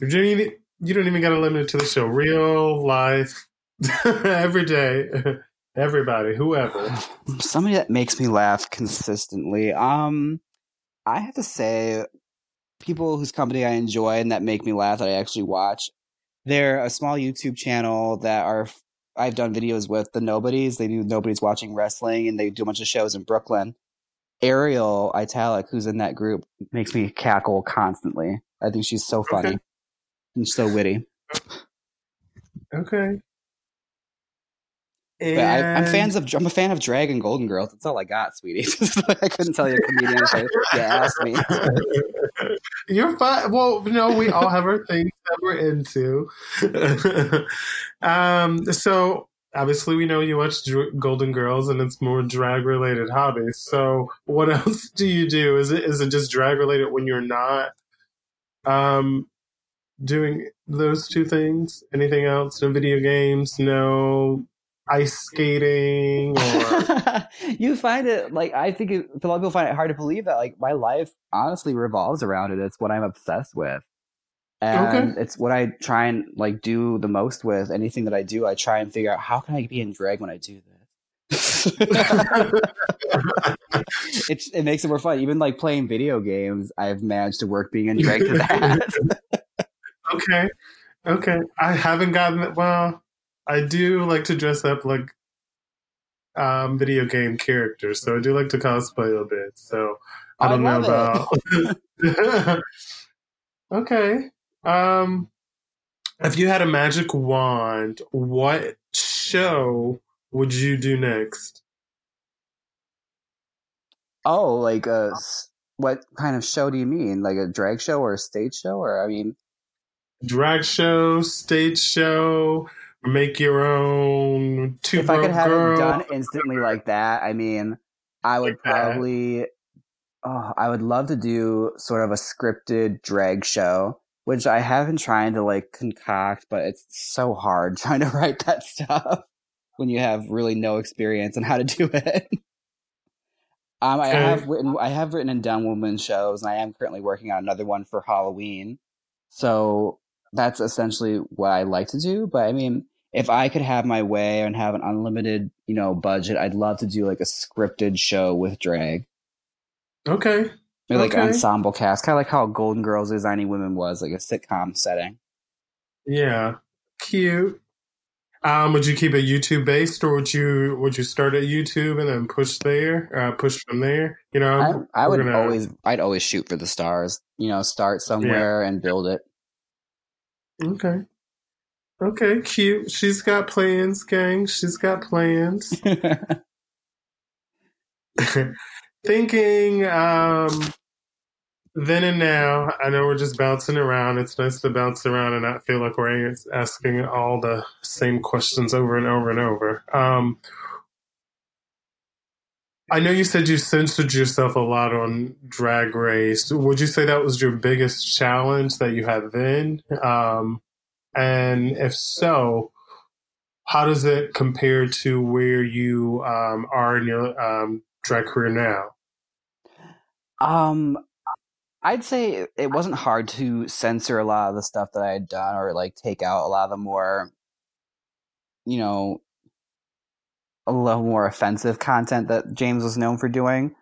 you don't even, you don't even got to limit it to the show. Real life, every day, everybody, whoever. somebody that makes me laugh consistently. Um, I have to say, people whose company I enjoy and that make me laugh that I actually watch. They're a small YouTube channel that are I've done videos with the Nobodies. They do Nobody's watching wrestling, and they do a bunch of shows in Brooklyn. Ariel Italic, who's in that group, makes me cackle constantly. I think she's so funny Okay. And so witty. Okay. But I, I'm fans of I'm a fan of Drag and Golden Girls. That's all I got, sweetie. I couldn't tell you a comedian if you asked me. You're fine. Well, no, we all have our things that we're into. um, so obviously, we know you watch Dr- Golden Girls, and it's more drag related hobbies. So, what else do you do? Is it is it just drag related when you're not um doing those two things? Anything else? No video games? No ice skating? Or you find it like I think it, a lot of people find it hard to believe that like my life honestly revolves around it. It's what I'm obsessed with, and Okay. it's what I try and like do the most with. Anything that I do, I try and figure out how can I be in drag when I do this. it's it makes it more fun. Even like playing video games, I've managed to work being in drag to that. Okay. Okay. I haven't gotten it. Well, I do like to dress up like um, video game characters, so I do like to cosplay a bit. So I I don't know about. okay. Um, if you had a magic wand, what show would you do next? oh, like a s- what kind of show do you mean? Like a drag show or a stage show? Or I mean, Drag show, stage show, make your own two if I could have girl. it done instantly like that, I mean, I would Yeah. probably, oh, I would love to do sort of a scripted drag show, which I have been trying to like concoct, but it's so hard trying to write that stuff when you have really no experience on how to do it. Um, I have written, I have written and done woman shows, and I am currently working on another one for Halloween. So that's essentially what I like to do. But I mean, if I could have my way and have an unlimited, you know, budget, I'd love to do like a scripted show with drag, Okay. Or, like Okay. ensemble cast, kind of like how Golden Girls Designing Women was, like a sitcom setting. Yeah, cute. Um, would you keep it YouTube based, or would you would you start at YouTube and then push there, uh, push from there? You know, I, I would gonna- always, I'd always shoot for the stars. You know, start somewhere and build it. Okay, okay, cute. She's got plans, gang. She's got plans. Thinking, um, then and now. I know we're just bouncing around. It's nice to bounce around and not feel like we're asking all the same questions over and over and over. Um, I know you said you censored yourself a lot on Drag Race. Would you say that was your biggest challenge that you had then? Um, and if so, how does it compare to where you um, are in your um, drag career now? Um, I'd say it wasn't hard to censor a lot of the stuff that I had done, or like take out a lot of the more, you know, a little more offensive content that Jaymes was known for doing.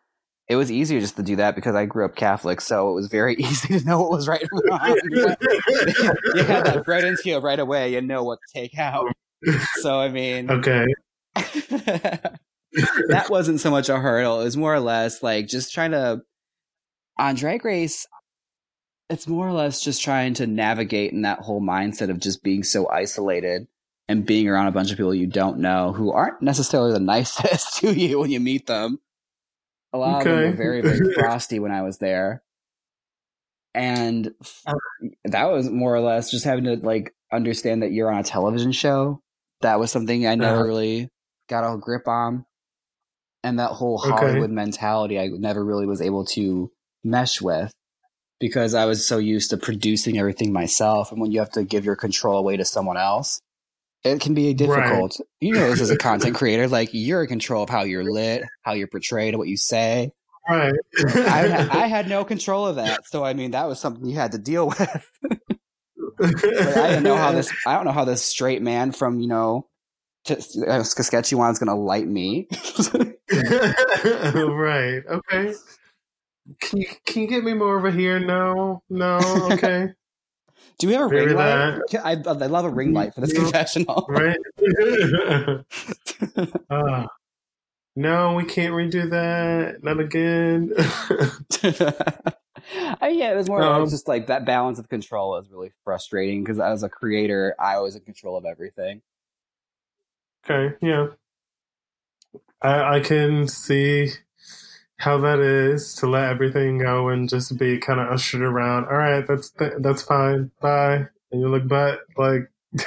It was easier just to do that because I grew up Catholic, so it was very easy to know what was right and wrong. you had that bread and skill right away. You know what to take out. So I mean, Okay. that wasn't so much a hurdle. It was more or less like just trying to on Drag Race. it's more or less just trying to navigate in that whole mindset of just being so isolated and being around a bunch of people you don't know who aren't necessarily the nicest to you when you meet them. A lot of them were very, very frosty when I was there. And that was more or less just having to like understand that you're on a television show. That was something I never Uh-huh. really got a grip on. And that whole Okay. Hollywood mentality, I never really was able to mesh with because I was so used to producing everything myself. And when you have to give your control away to someone else, it can be difficult. You know, this as a content creator, like you're in control of how you're lit, how you're portrayed, what you say. Right. I, had- I had no control of that. So, I mean, that was something you had to deal with. I don't know how this, I don't know how this straight man from, you know, to, uh, Saskatchewan is going to light me. right. Okay. Can you can you get me more over here? No. No. Okay. Do we have a Maybe ring light? I, I love a ring light for this No. confessional. right. Ah. no, we can't redo that. Not again. I, yeah, it was more Um, like just like that balance of control was really frustrating because as a creator, I was in control of everything. okay. Yeah. I I can see how that is to let everything go and just be kind of ushered around. All right, that's that's fine. Bye. And you look but like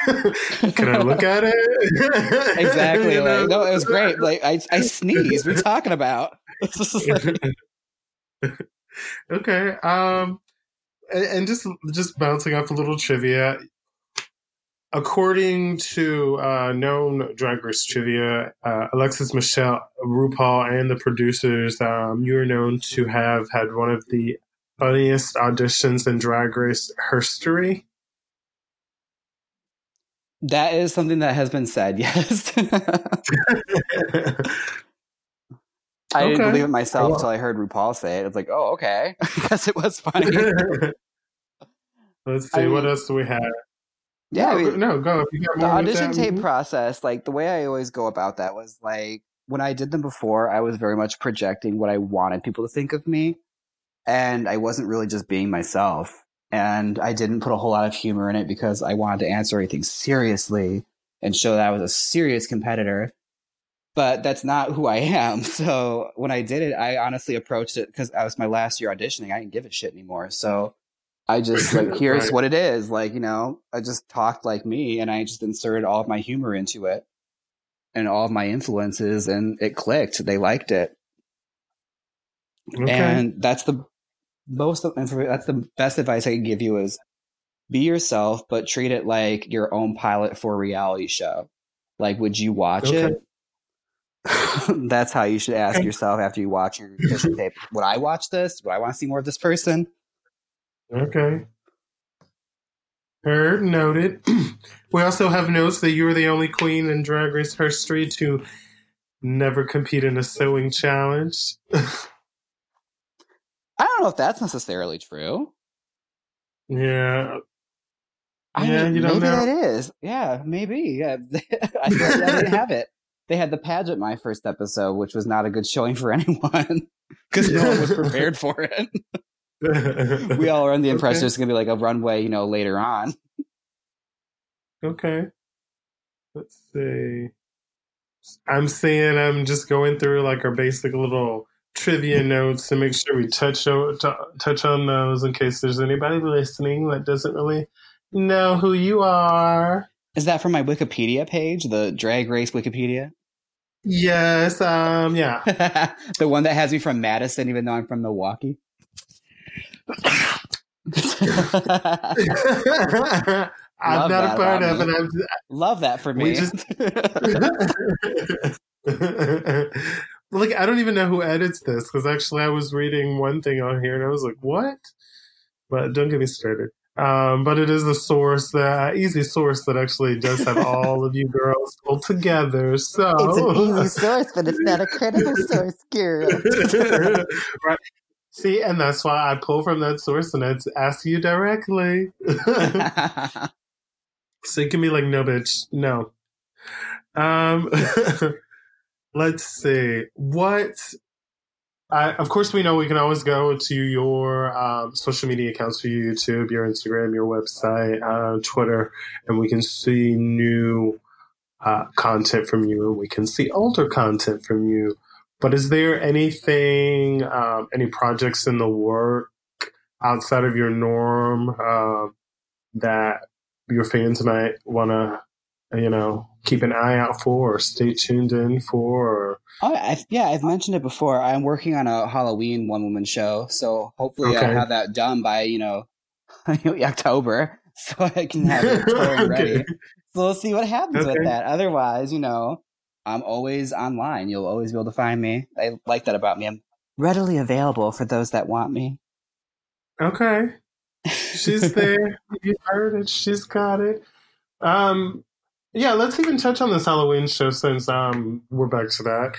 can I look at it? Exactly. You know? like no, it was great. Like I, I sneezed. We're talking about? okay. Um, and, and just just bouncing off a little trivia. According to uh, known Drag Race trivia, uh, Alexis Michelle, RuPaul, and the producers, um, you are known to have had one of the funniest auditions in Drag Race history. that is something that has been said. Yes. I didn't believe it myself until I heard RuPaul say it. It's like, oh, okay. I guess it was funny. Let's see, I what mean- else do we have? Yeah, no, I mean- go- no, go. If you the audition tape mhm. process, like the way I always go about that was like when I did them before, I was very much projecting what I wanted people to think of me. And I wasn't really just being myself. And I didn't put a whole lot of humor in it because I wanted to answer everything seriously and show that I was a serious competitor. But that's not who I am. So when I did it, I honestly approached it because I was my last year auditioning. I didn't give a shit anymore. So I just like, here's Right. what it is. Like, you know, I just talked like me and I just inserted all of my humor into it and all of my influences and it clicked. They liked it. Okay. And that's the most, that's the best advice I can give you is be yourself, but treat it like your own pilot for a reality show. Like, would you watch Okay. it? that's how you should ask yourself after you watch your tape. Would I watch this? Would I want to see more of this person? Okay. Heard, noted. we also have notes that you are the only queen in Drag Race history to never compete in a sewing challenge. I don't know if that's necessarily true. yeah. I Yeah, mean, you don't maybe know. that is. Yeah, maybe. Yeah, I, I didn't have it. They had the pageant my first episode, which was not a good showing for anyone because no one was prepared for it. We all under the impression Okay. it's going to be like a runway, you know, later on. Okay. Let's see. I'm seeing I'm just going through like our basic little trivia notes to make sure we touch o- t- touch on those in case there's anybody listening that doesn't really know who you are. Is that from my Wikipedia page, the Drag Race Wikipedia? Yes, um, yeah. the one that has me from Madison, even though I'm from Milwaukee. I'm Love not that a part of it. I'm Love that for We me. just- like I don't even know who edits this because actually I was reading one thing on here and I was like, "What?" But don't get me started. Um, but it is a source that easy source that actually does have all of you girls pulled together. So it's an easy source, but it's not a credible source, girl. right. See, and that's why I pull from that source and I'd ask you directly. So it can be like, no, bitch, no. Um, let's see. What I, of course, we know we can always go to your um, social media accounts, for your YouTube, your Instagram, your website, uh, Twitter, and we can see new uh, content from you, and we can see older content from you. But is there anything, um, any projects in the work outside of your norm uh, that your fans might want to, you know, keep an eye out for or stay tuned in for? Or... Oh, I, yeah, I've mentioned it before. I'm working on a Halloween one woman show, so hopefully Okay. I'll have that done by you know October, so I can have it Okay. ready. So we'll see what happens Okay. with that. Otherwise, you know, I'm always online. You'll always be able to find me. I like that about me. I'm readily available for those that want me. Okay. She's there. you heard it. She's got it. Um, yeah, let's even touch on this Halloween show since um we're back to that.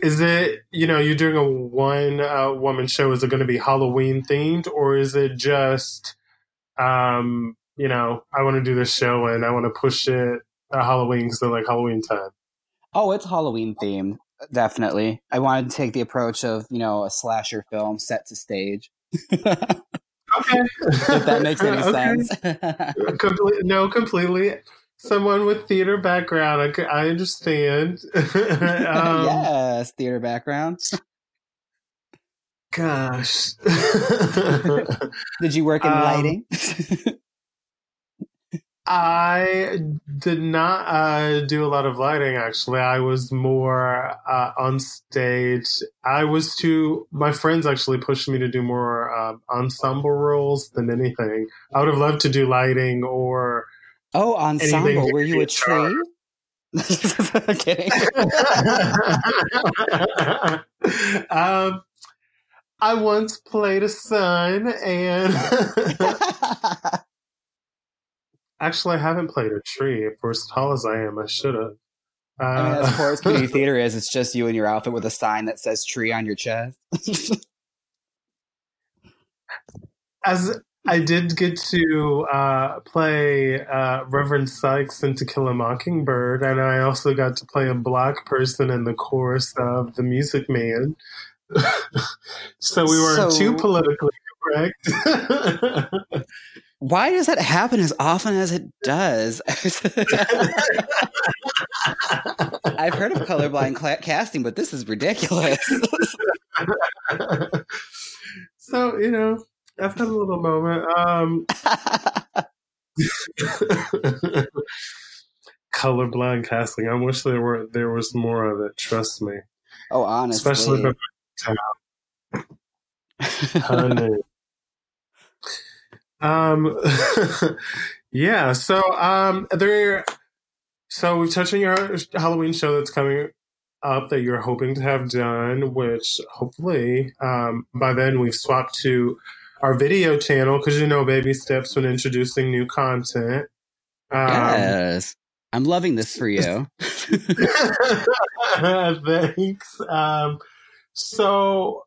Is it you know you're doing a one uh, woman show? Is it going to be Halloween themed or is it just um you know I want to do this show and I want to push it uh, Halloween because I like Halloween time. Oh, it's Halloween themed, definitely. I wanted to take the approach of you know a slasher film set to stage. Okay, if that makes any Okay. sense. Comple- no, completely. Someone with theater background, I, I understand. um, yes, theater background. Gosh. Did you work in Um, lighting? I did not uh, do a lot of lighting, actually. I was more uh, on stage. I was too, my friends actually pushed me to do more uh, ensemble roles than anything. I would have loved to do lighting or. oh, ensemble. Were you a tree? Kidding. um, I once played a son, and actually, I haven't played a tree. For as tall as I am, I should have. Uh, I mean, as poor as community theater is, it's just you in your outfit with a sign that says "tree" on your chest. as I did get to uh, play uh, Reverend Sykes in To Kill a Mockingbird, and I also got to play a black person in the chorus of The Music Man. so we weren't So- too politically correct. Why does that happen as often as it does? I've heard of colorblind cla casting, but this is ridiculous. so you know, I've had a little moment. Um, colorblind casting. I wish there were there was more of it. Trust me, oh, honestly. especially if honey. Um, yeah. So um, there. So we've touched on your Halloween show that's coming up that you're hoping to have done, which hopefully um, by then we've swapped to our video channel because you know baby steps when introducing new content. Um, yes. I'm loving this for you. Thanks. Um, so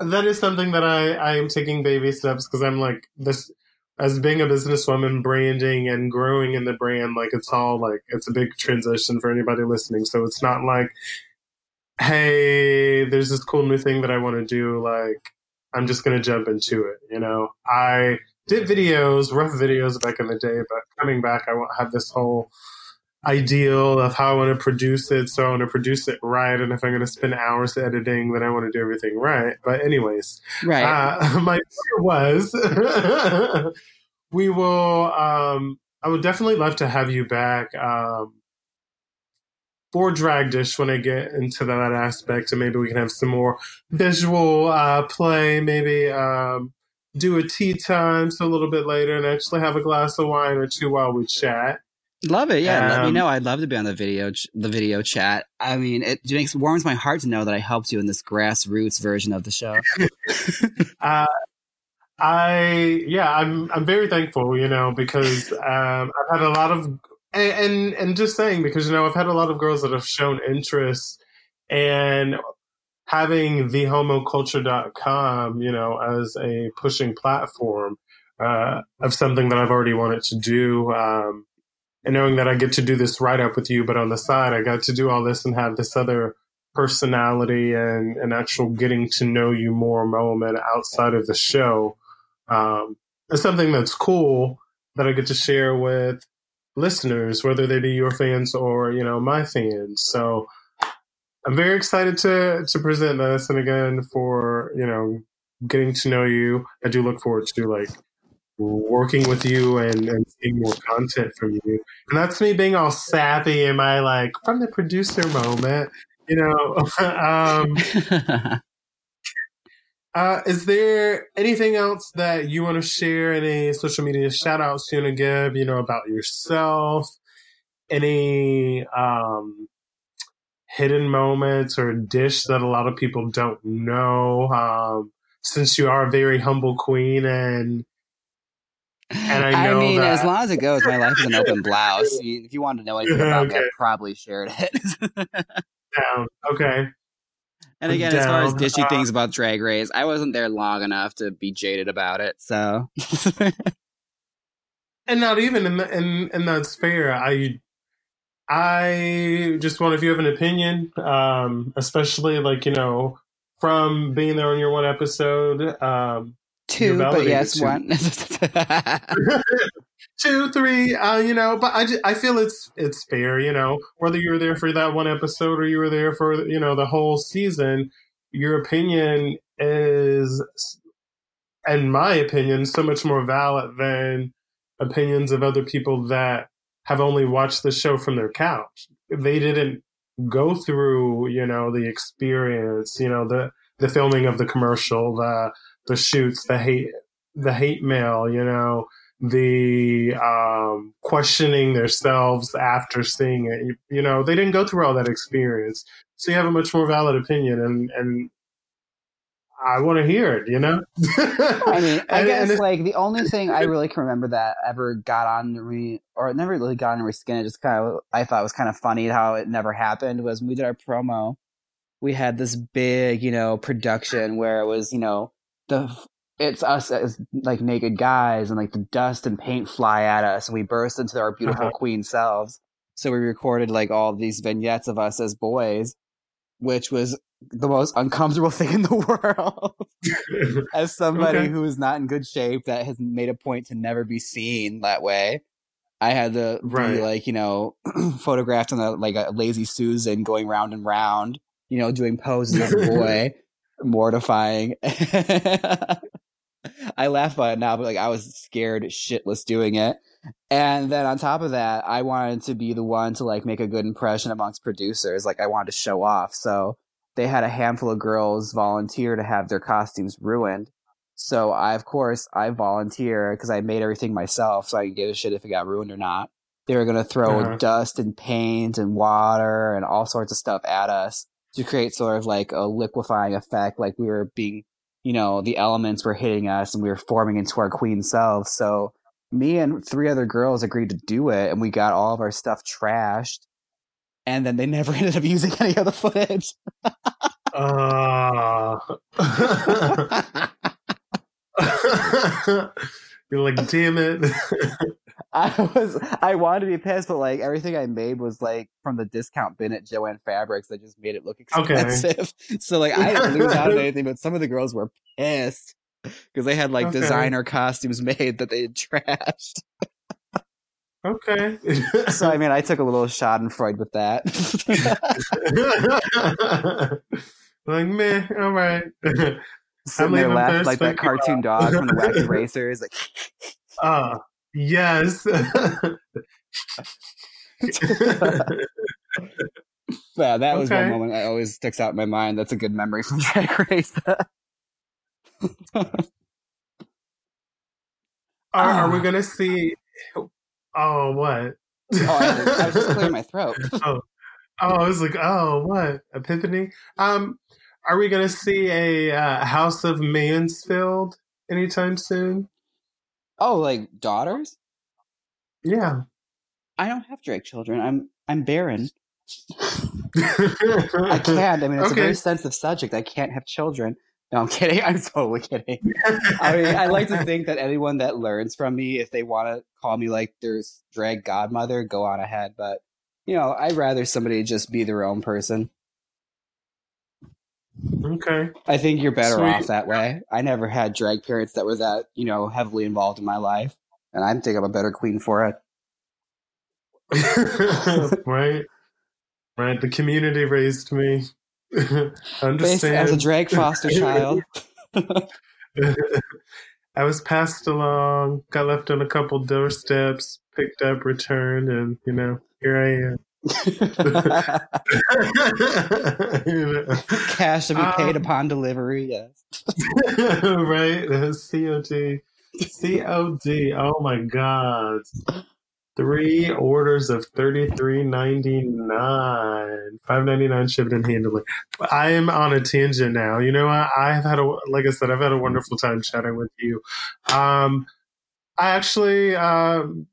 that is something that I, I am taking baby steps because I'm like this as being a businesswoman, branding and growing in the brand. Like it's all like it's a big transition for anybody listening. So it's not like, hey, there's this cool new thing that I want to do. Like I'm just gonna jump into it. You know, I did videos, rough videos back in the day, but coming back, I won't have this whole ideal of how I want to produce it. So I want to produce it right. And if I'm going to spend hours editing, then I want to do everything right. But anyways, Right. uh, my fear was we will, um, I would definitely love to have you back, um, for drag dish when I get into that aspect and maybe we can have some more visual, uh, play, maybe, um, do a tea time so a little bit later and actually have a glass of wine or two while we chat. Love it. Yeah, let me Um, know. I'd love to be on the video ch- the video chat. I mean, it makes warms my heart to know that I helped you in this grassroots version of the show. Uh, I yeah, I'm I'm very thankful, you know, because um, I've had a lot of and, and and just saying because you know I've had a lot of girls that have shown interest and having thehomoculture.com, you know, as a pushing platform uh, of something that I've already wanted to do. Um, and knowing that I get to do this write up with you, but on the side, I got to do all this and have this other personality and an actual getting to know you more moment outside of the show um, is something that's cool that I get to share with listeners, whether they be your fans or you know my fans. So I'm very excited to to present this, and again for you know getting to know you. I do look forward to like working with you and, and seeing more content from you. And that's me being all sappy in my like from the producer moment, you know. um, uh, is there anything else that you want to share? Any social media shout outs you want to give, you know, about yourself? Any um, hidden moments or dish that a lot of people don't know? Um, since you are a very humble queen and and I know mean, that- as long as it goes, my life is an open blouse. If you wanted to know anything about me, I probably shared it. down. Okay. and again, as far as Down. dishy Uh, things about Drag Race, I wasn't there long enough to be jaded about it. So, and not even and and and that's fair. I I just want if you have an opinion, um, especially like you know from being there on your one episode, um, two, but yes, two. one. two, three, uh, you know. But I, ju- I feel it's it's fair, you know, whether you were there for that one episode or you were there for you know the whole season. Your opinion is, in my opinion, so much more valid than opinions of other people that have only watched the show from their couch. They didn't go through, you know, the experience, you know, the the filming of the commercial, the the shoots, the hate the hate mail, you know, the um, questioning themselves after seeing it. You, know, they didn't go through all that experience, so you have a much more valid opinion, and and I want to hear it. You know, I mean, I And- guess and like the only thing I really can remember that ever got on me, or it never really got on my skin, it just kind of I thought was kind of funny how it never happened was when we did our promo. We had this big, you know, production where it was, you know, the it's us as like naked guys and like the dust and paint fly at us and we burst into our beautiful Uh-huh. queen selves. So we recorded like all these vignettes of us as boys, which was the most uncomfortable thing in the world as somebody Okay. who is not in good shape that has made a point to never be seen that way. I had to Right. be like, you know, photographed on a like a lazy Susan going round and round, you know, doing poses as a boy. Mortifying. I laugh about it now, but like I was scared shitless doing it. And then on top of that, I wanted to be the one to like make a good impression amongst producers. Like I wanted to show off. So they had a handful of girls volunteer to have their costumes ruined. So I, of course, I volunteer because I made everything myself, so I didn't give a shit if it got ruined or not. They were gonna throw Uh-huh. dust and paint and water and all sorts of stuff at us to create sort of like a liquefying effect, like we were being, you know, the elements were hitting us and we were forming into our queen selves. So me and three other girls agreed to do it, and we got all of our stuff trashed. And then they never ended up using any of the footage. Ah. You're like, damn it. I was I wanted to be pissed, but like everything I made was like from the discount bin at Jo-Ann Fabrics that just made it look Okay. expensive. so like I didn't lose out on anything, but some of the girls were pissed because they had like Okay. designer costumes made that they had trashed. okay. So I mean, I took a little Schadenfreude with that. like, meh, all right. Sitting leaving there like that cartoon dog from the Wacky Racers. Like, Ah, yes. yeah, that was one moment that always sticks out in my mind. That's a good memory from Drag Race. Are, are we Ah. gonna see? Oh, what? Oh, I, to- I was just clearing my throat. oh, I was like, oh, what? Epiphany? Um, are we gonna see a uh, House of Mansfield anytime soon? Oh, like daughters? Yeah. I don't have drag children. I'm I'm barren. I can't. I mean, it's a very sensitive subject. I can't have children. No, I'm kidding. I'm totally kidding. I mean, I like to think that anyone that learns from me, if they want to call me like their drag godmother, go on ahead. But you know, I'd rather somebody just be their own person. Okay. I think you're better Sweet. off that way. I never had drag parents that were that, you know, heavily involved in my life. And I think I'm a better queen for it. right. Right. The community raised me. Based Understand. as a drag foster child. I was passed along, got left on a couple doorsteps, picked up, returned, and you know, here I am. Cash to be paid Um, upon delivery, yes. right? COD. COD. Oh my god. Three orders of thirty three ninety nine, five ninety nine shipped and handling. I am on a tangent now. You know, I, I have had a like I said, I've had a wonderful time chatting with you. Um, I actually um,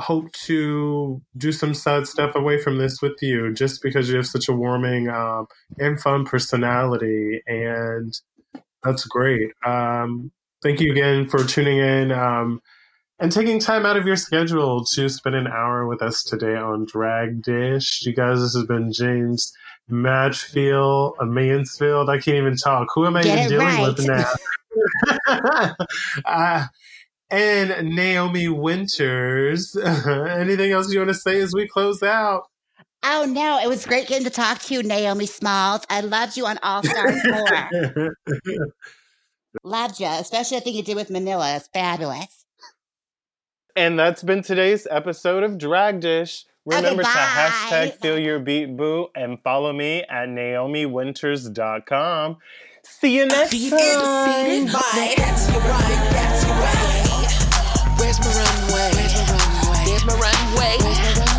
hope to do some side stuff away from this with you, just because you have such a warming um, and fun personality, and that's great. Um, thank you again for tuning in. Um, and taking time out of your schedule to spend an hour with us today on Drag Dish. You guys, this has been Jaymes Matchfield, a Mansfield. I can't even talk. Who am I Get even dealing right. with now? uh, and Naomi Winters. Anything else you want to say as we close out? Oh no, it was great getting to talk to you, Naomi Smalls. I loved you on All Stars 4. loved you, especially the thing you did with Manila. It's fabulous. And that's been today's episode of Drag Dish. Remember to hashtag feel your beat boo and follow me at naomiwinters.com. See you next Do you time. Now Where's my runway? Where's my runway? There's my runway.